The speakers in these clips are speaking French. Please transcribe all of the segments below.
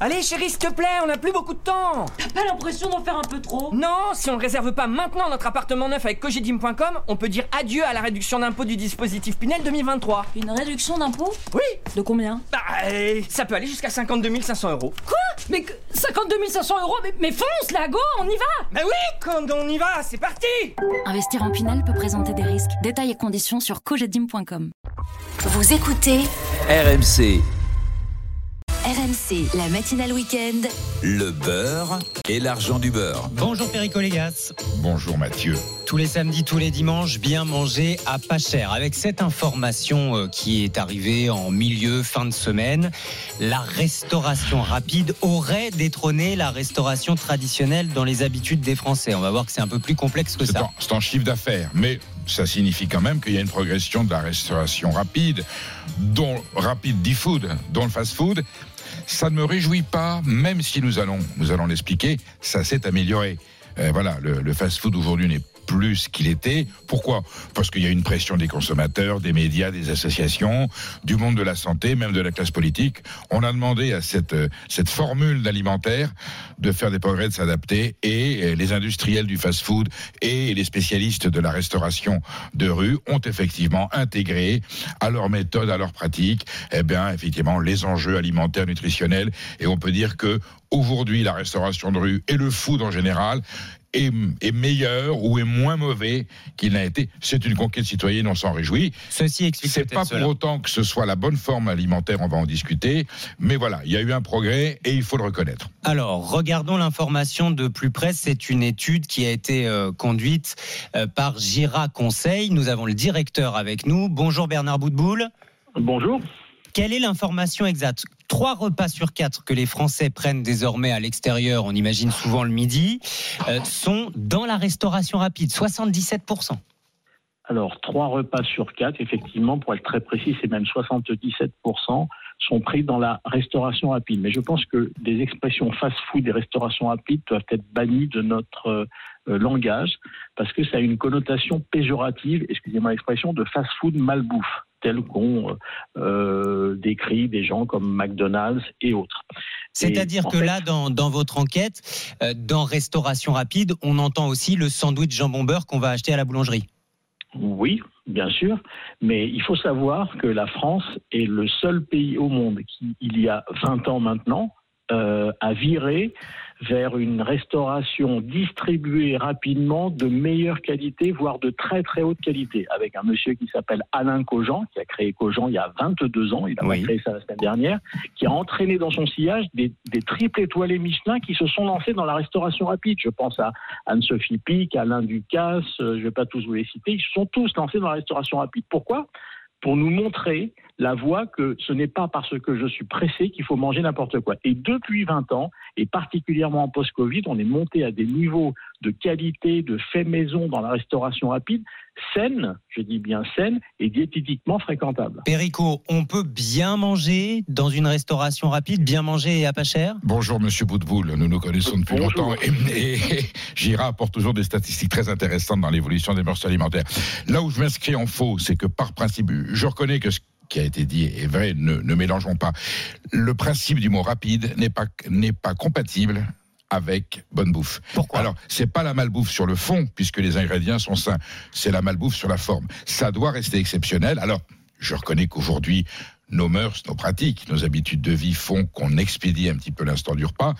Allez chérie, s'il te plaît, on n'a plus beaucoup de temps. T'as pas l'impression d'en faire un peu trop? Non, si on ne réserve pas maintenant notre appartement neuf avec cogedim.com, on peut dire adieu à la réduction d'impôt du dispositif Pinel 2023. Une réduction d'impôt Oui. De combien? Bah, euh, ça peut aller jusqu'à 52 500 euros. Quoi? Mais que- 52 500 euros mais, mais fonce, là, go, on y va! Bah oui, quand on y va, c'est parti! Investir en Pinel peut présenter des risques. Détails et conditions sur cogedim.com. Vous écoutez RMC, RMC, la matinale week-end. le beurre et l'argent du beurre. Bonjour Perico Légas. Bonjour Mathieu. Tous les samedis, tous les dimanches, bien manger à pas cher. Avec cette information euh, qui est arrivée en milieu, fin de semaine, la restauration rapide aurait détrôné la restauration traditionnelle dans les habitudes des Français. On va voir que c'est un peu plus complexe que ça. c'est en chiffre d'affaires, mais ça signifie quand même qu'il y a une progression de la restauration rapide, dont rapide d'e-food, dont le fast-food. Ça ne me réjouit pas, même si nous allons, nous allons l'expliquer, ça s'est amélioré. Euh, voilà, le, le fast-food aujourd'hui n'est plus qu'il était. Pourquoi? Parce qu'il y a une pression des consommateurs, des médias, des associations, du monde de la santé, même de la classe politique. On a demandé à cette, euh, formule d'alimentaire de faire des progrès, de s'adapter, et euh, les industriels du fast-food et les spécialistes de la restauration de rue ont effectivement intégré à leur méthode, à leur pratique, eh bien, effectivement, les enjeux alimentaires, nutritionnels, et on peut dire que aujourd'hui, la restauration de rue et le food en général est, est meilleur ou est moins mauvais qu'il n'a été. C'est une conquête citoyenne, on s'en réjouit. Ceci explique C'est pas cela. pour autant que ce soit la bonne forme alimentaire, on va en discuter, mais voilà, il y a eu un progrès et il faut le reconnaître. Alors, regardons l'information de plus près. C'est une étude qui a été euh, conduite euh, par Gira Conseil. Nous avons le directeur avec nous. Bonjour Bernard Boutboul. Bonjour. Quelle est l'information exacte? Trois repas sur quatre que les Français prennent désormais à l'extérieur, on imagine souvent le midi, euh, sont dans la restauration rapide, 77%. Alors, trois repas sur quatre, effectivement, pour être très précis, c'est même 77%, sont pris dans la restauration rapide. Mais je pense que des expressions fast-food et restauration rapide doivent être bannies de notre euh, langage parce que ça a une connotation péjorative, excusez-moi l'expression, de fast-food malbouffe, tel qu'on euh, décrit des gens comme McDonald's et autres. C'est-à-dire que fait- là, dans, dans votre enquête, euh, dans restauration rapide, on entend aussi le sandwich jambon beurre qu'on va acheter à la boulangerie. Oui, bien sûr, mais il faut savoir que la France est le seul pays au monde qui, il y a 20 ans maintenant, euh, a viré vers une restauration distribuée rapidement de meilleure qualité, voire de très très haute qualité, avec un monsieur qui s'appelle Alain Cogent, qui a créé Cogent il y a 22 ans, il a Oui. créé ça la semaine dernière, qui a entraîné dans son sillage des, des triples étoilés Michelin qui se sont lancés dans la restauration rapide. Je pense à Anne-Sophie Pic, Alain Ducasse, euh, je ne vais pas tous vous les citer, ils se sont tous lancés dans la restauration rapide. Pourquoi? Pour nous montrer la voie que ce n'est pas parce que je suis pressé qu'il faut manger n'importe quoi. Et depuis 20 ans, et particulièrement en post-Covid, on est monté à des niveaux de qualité, de fait maison dans la restauration rapide, saine, je dis bien saine, et diététiquement fréquentable. Perico, on peut bien manger dans une restauration rapide, bien manger et à pas cher? Bonjour Monsieur Boutboul, nous nous connaissons depuis Bonjour. longtemps et, et Gira apporte toujours des statistiques très intéressantes dans l'évolution des mœurs alimentaires. Là où je m'inscris en faux, c'est que par principe, je reconnais que ce qui a été dit est vrai, ne, ne mélangeons pas. Le principe du mot rapide n'est pas, n'est pas compatible avec bonne bouffe. Pourquoi Alors, c'est pas la malbouffe sur le fond, puisque les ingrédients sont sains. C'est la malbouffe sur la forme. Ça doit rester exceptionnel. Alors, je reconnais qu'aujourd'hui, nos mœurs, nos pratiques, nos habitudes de vie font qu'on expédie un petit peu l'instant du repas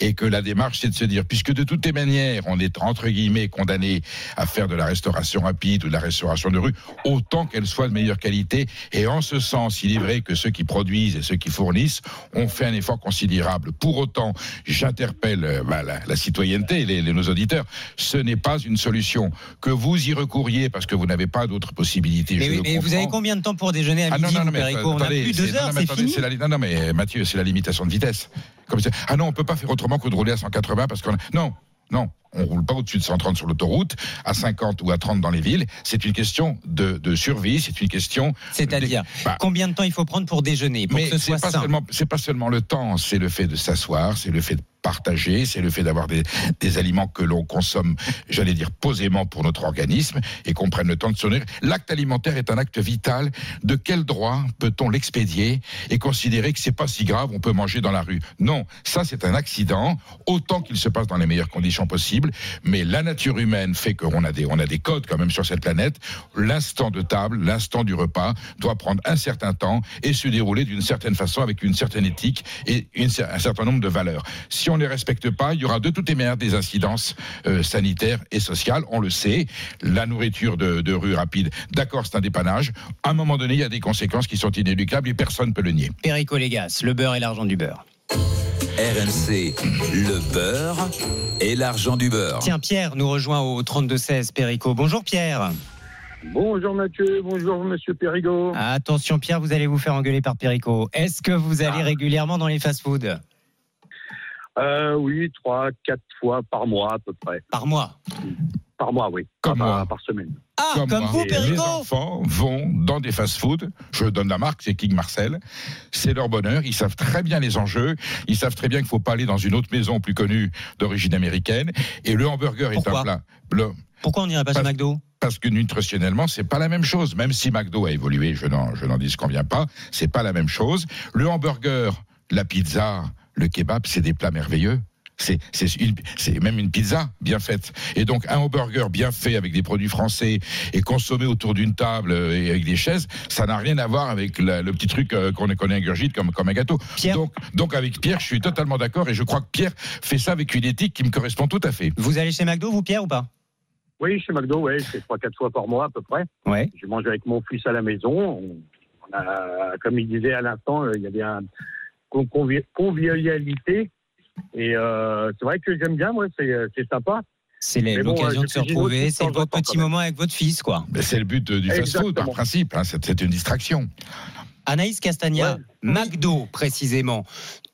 et que la démarche, c'est de se dire, puisque de toutes les manières, on est entre guillemets condamné à faire de la restauration rapide ou de la restauration de rue, autant qu'elle soit de meilleure qualité. Et en ce sens, il est vrai que ceux qui produisent et ceux qui fournissent ont fait un effort considérable. Pour autant, j'interpelle euh, bah, la, la citoyenneté, les, les- nos auditeurs, ce n'est pas une solution. Que vous y recouriez parce que vous n'avez pas d'autres possibilités. Mais, je oui, le mais vous avez combien de temps pour déjeuner à Ah midi, non, mais attendez, c'est la non, non, mais Mathieu, c'est la limitation de vitesse. Comme ah non, on peut pas faire autrement que de rouler à 180 parce qu'on a- non, non. On roule pas au-dessus de 130 sur l'autoroute, à 50 ou à 30 dans les villes. C'est une question de, de survie, c'est une question. C'est-à-dire, Bah, combien de temps il faut prendre pour déjeuner, pour mais que ce c'est soit pas sain seulement, c'est pas seulement le temps, c'est le fait de s'asseoir, c'est le fait de partagé, c'est le fait d'avoir des, des aliments que l'on consomme, j'allais dire posément pour notre organisme et qu'on prenne le temps de nourrir. L'acte alimentaire est un acte vital. De quel droit peut-on l'expédier et considérer que c'est pas si grave, on peut manger dans la rue? Non, ça c'est un accident, autant qu'il se passe dans les meilleures conditions possibles. Mais la nature humaine fait qu'on a des, a des codes quand même sur cette planète. L'instant de table, l'instant du repas doit prendre un certain temps et se dérouler d'une certaine façon avec une certaine éthique et un certain nombre de valeurs. Si ne les respecte pas, il y aura de toutes les manières des incidences euh, sanitaires et sociales. On le sait, la nourriture de, de rue rapide, d'accord, c'est un dépannage. À un moment donné, il y a des conséquences qui sont inéluctables et personne ne peut le nier. Perico Légas, le beurre et l'argent du beurre. RMC, le beurre et l'argent du beurre. Tiens, Pierre nous rejoint au 32-16, Perico. Bonjour Pierre. Bonjour Mathieu, bonjour Monsieur Perrigo. Attention Pierre, vous allez vous faire engueuler par Perico. Est-ce que vous allez régulièrement dans les fast-foods? Euh, oui, trois, quatre fois par mois à peu près. Par mois Par mois, oui. Comme par, moi. par semaine. Ah, comme, moi. vous Les enfants vont dans des fast-foods. Je donne la marque, c'est King Marcel. C'est leur bonheur. Ils savent très bien les enjeux. Ils savent très bien qu'il faut pas aller dans une autre maison plus connue d'origine américaine. Et le hamburger est un plat. Le- Pourquoi on n'irait pas chez McDo? parce que nutritionnellement, c'est pas la même chose. Même si McDo a évolué, je n'en, je n'en dis qu'on vient pas, c'est pas la même chose. Le hamburger, la pizza, le kebab, c'est des plats merveilleux. C'est, c'est, une- c'est même une pizza bien faite. Et donc, un hamburger bien fait avec des produits français et consommé autour d'une table euh, et avec des chaises, ça n'a rien à voir avec la- le petit truc euh, qu'on connaît ingurgite comme, comme un gâteau. Pierre Donc, donc, avec Pierre, je suis totalement d'accord et je crois que Pierre fait ça avec une éthique qui me correspond tout à fait. Vous allez chez McDo, vous Pierre, ou pas? Oui, chez McDo, oui, c'est trois, quatre fois par mois à peu près. Ouais. Je mange avec mon fils à la maison. On- on a- comme il disait à l'instant, euh, il y avait un convi- convivialité. Et euh, c'est vrai que j'aime bien, moi, c'est euh, c'est sympa. C'est bon, l'occasion de se retrouver, c'est votre petit moment avec votre fils, quoi. C'est le but de- du fast-food, par principe. hein. c'est, c'est une distraction. Anaïs Castagna, Ouais. McDo précisément,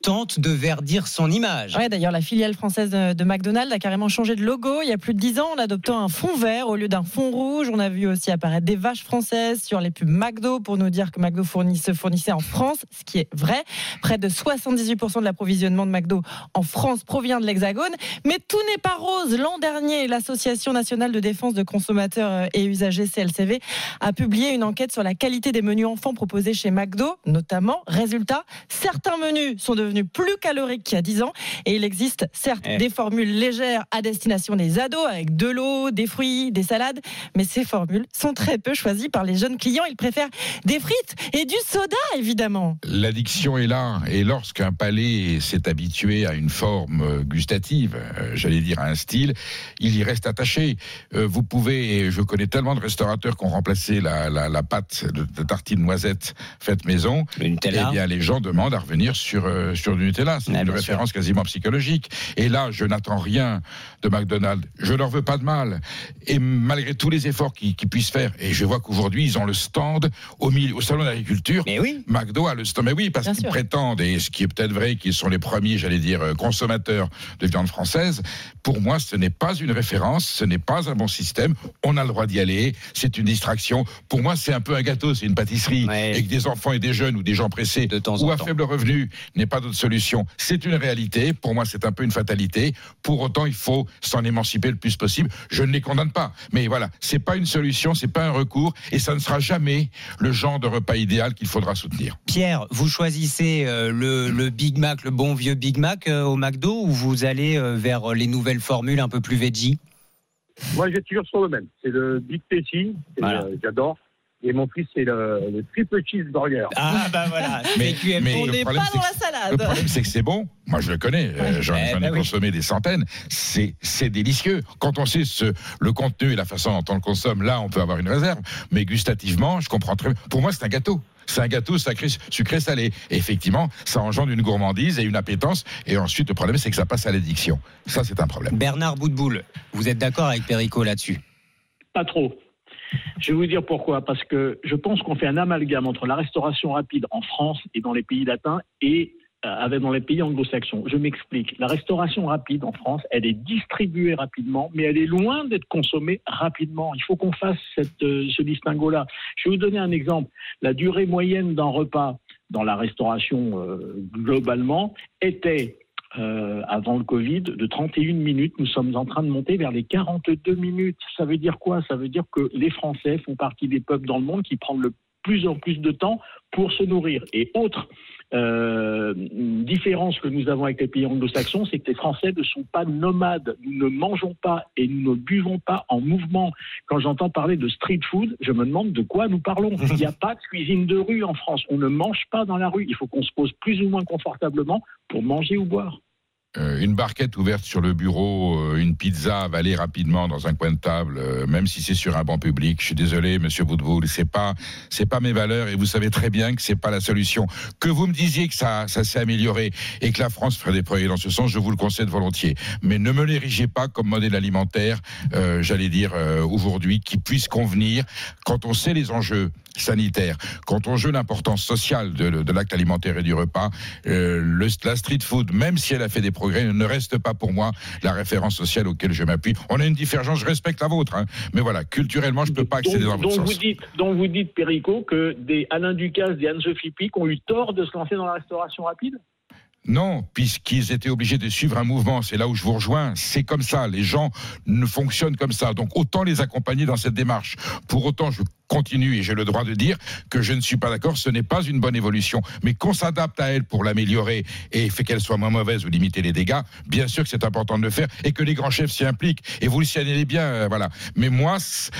tente de verdir son image. Ouais, d'ailleurs, la filiale française de, McDonald's a carrément changé de logo il y a plus de 10 ans en adoptant un fond vert au lieu d'un fond rouge. On a vu aussi apparaître des vaches françaises sur les pubs McDo pour nous dire que McDo fournit- se fournissait en France, ce qui est vrai. Près de 78% de l'approvisionnement de McDo en France provient de l'Hexagone. Mais tout n'est pas rose. L'an dernier, l'Association nationale de défense de consommateurs et usagers CLCV a publié une enquête sur la qualité des menus enfants proposés chez McDo, notamment. Résultat, certains menus sont devenus plus caloriques qu'il y a 10 ans et il existe certes Eh. des formules légères à destination des ados avec de l'eau, des fruits, des salades, mais ces formules sont très peu choisies par les jeunes clients. Ils préfèrent des frites et du soda, évidemment. L'addiction est là, et lorsqu'un palais s'est habitué à une forme euh, gustative, euh, j'allais dire à un style, il y reste attaché. Euh, vous pouvez, et je connais tellement de restaurateurs qui ont remplacé la, la, la pâte de, tartine noisette faite maison, Le Nutella. eh bien les gens demandent à revenir sur, euh, sur du Nutella. C'est Ah, une référence quasiment psychologique. Et là, je n'attends rien de McDonald's. Je leur veux pas de mal. Et malgré tous les efforts qu'ils puissent faire, et je vois qu'aujourd'hui, ils ont le stand au, milieu, au salon d'agriculture. Mais oui. McDo a le stand. Mais oui, parce qu'ils prétendent, et ce qui est peut-être vrai, qu'ils sont les premiers, j'allais dire, euh, consommateurs de viande française. Pour moi, ce n'est pas une référence, ce n'est pas un bon système. On a le droit d'y aller. C'est une distraction. Pour moi, c'est un peu un gâteau, c'est une pâtisserie. Ouais. Et que des enfants et des jeunes ou des gens pressés De temps ou à temps. faible revenu n'est pas d'autre solution. C'est une réalité. Pour moi, c'est un peu une fatalité. Pour autant, il faut s'en émanciper le plus possible. Je ne les condamne pas. Mais voilà, c'est pas une solution, c'est pas un recours, et ça ne sera jamais le genre de repas idéal qu'il faudra soutenir. Pierre, vous choisissez euh, le, le Big Mac, le bon vieux Big Mac euh, au McDo ou vous allez euh, vers les nouvelles formules un peu plus veggie Moi, j'ai toujours sur le même. C'est le Big Tasty, Voilà. j'adore. Et mon fils, c'est le, le triple cheeseburger. Ah bah voilà, Mais- mais- On n'est pas problème, c'est dans la que- salade. Le problème, c'est que c'est bon. Moi, je le connais. Euh, J'en Eh ai ben oui. consommé des centaines. C'est c'est délicieux. Quand on sait ce, le contenu et la façon dont on le consomme, là, on peut avoir une réserve. Mais gustativement, je comprends très bien. Pour moi, c'est un gâteau. C'est un gâteau sacré, sucré, salé. Et effectivement, ça engendre une gourmandise et une appétence. Et ensuite, le problème, c'est que ça passe à l'addiction. Ça, c'est un problème. Bernard Boutboul, vous êtes d'accord avec Perico là-dessus? Pas trop. Je vais vous dire pourquoi. Parce que je pense qu'on fait un amalgame entre la restauration rapide en France et dans les pays latins et euh, avec dans les pays anglo-saxons. Je m'explique. La restauration rapide en France, elle est distribuée rapidement, mais elle est loin d'être consommée rapidement. Il faut qu'on fasse euh, ce distinguo-là. Je vais vous donner un exemple. La durée moyenne d'un repas dans la restauration euh, globalement était euh, avant le Covid, de 31 minutes. Nous sommes en train de monter vers les 42 minutes. Ça veut dire quoi? Ça veut dire que les Français font partie des peuples dans le monde qui prennent le plus en plus de temps pour se nourrir. Et autre euh, différence que nous avons avec les pays anglo-saxons, c'est que les Français ne sont pas nomades. Nous ne mangeons pas et nous ne buvons pas en mouvement. Quand j'entends parler de street food, je me demande de quoi nous parlons. Il n'y a pas de cuisine de rue en France. On ne mange pas dans la rue. Il faut qu'on se pose plus ou moins confortablement pour manger ou boire. Euh, une barquette ouverte sur le bureau, euh, une pizza avalée rapidement dans un coin de table, euh, même si c'est sur un banc public. Je suis désolé, Monsieur Boudboul, c'est pas, c'est pas mes valeurs et vous savez très bien que c'est pas la solution. Que vous me disiez que ça, ça s'est amélioré et que la France ferait des progrès dans ce sens, je vous le concède volontiers. Mais ne me l'érigez pas comme modèle alimentaire, j'allais dire aujourd'hui, qui puisse convenir quand on sait les enjeux sanitaires, quand on joue l'importance sociale de, de l'acte alimentaire et du repas, le, la street food, même si elle a fait des progrès, ne reste pas pour moi la référence sociale auquel je m'appuie. On a une différence, je respecte la vôtre, hein, mais voilà, culturellement, je ne peux pas accéder donc, dans votre donc sens. Vous dites, donc vous dites, Perico, que des Alain Ducasse, des Anne-Sophie Pic ont eu tort de se lancer dans la restauration rapide? Non, puisqu'ils étaient obligés de suivre un mouvement. C'est là où je vous rejoins. C'est comme ça. Les gens ne fonctionnent comme ça. Donc autant les accompagner dans cette démarche. Pour autant, je continue et j'ai le droit de dire que je ne suis pas d'accord. Ce n'est pas une bonne évolution. Mais qu'on s'adapte à elle pour l'améliorer et fait qu'elle soit moins mauvaise ou limiter les dégâts, bien sûr que c'est important de le faire et que les grands chefs s'y impliquent. Et vous le signalez bien, euh, voilà. Mais moi,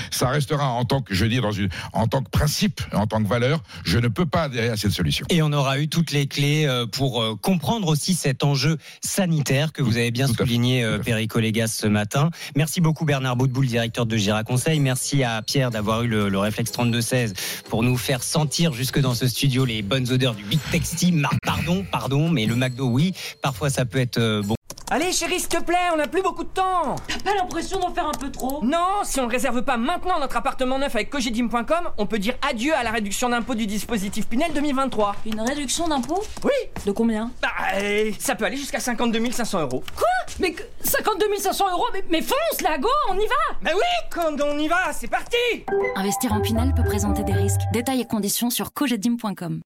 ça restera en tant que, je dire, dans une, en tant que principe, en tant que valeur, je ne peux pas adhérer à cette solution. Et on aura eu toutes les clés euh, pour euh, comprendre aussi cet enjeu sanitaire que vous avez bien souligné, Perico Légas, ce matin. Merci beaucoup Bernard Boutboul, directeur de Gira Conseil. Merci à Pierre d'avoir eu le, le réflexe 32-16 pour nous faire sentir jusque dans ce studio les bonnes odeurs du Big Texty. Pardon, pardon, mais le McDo, oui, parfois ça peut être euh, bon. Allez chérie, s'il te plaît, on n'a plus beaucoup de temps T'as pas l'impression d'en faire un peu trop? Non, si on ne réserve pas maintenant notre appartement neuf avec cogedim.com, on peut dire adieu à la réduction d'impôt du dispositif Pinel 2023. Une réduction d'impôt Oui De combien? Bah, euh, ça peut aller jusqu'à 52 500 euros. Quoi? Mais que- 52 500 euros mais, mais fonce, là, go, on y va Bah oui, quand on y va, c'est parti Investir en Pinel peut présenter des risques. Détails et conditions sur cogedim.com.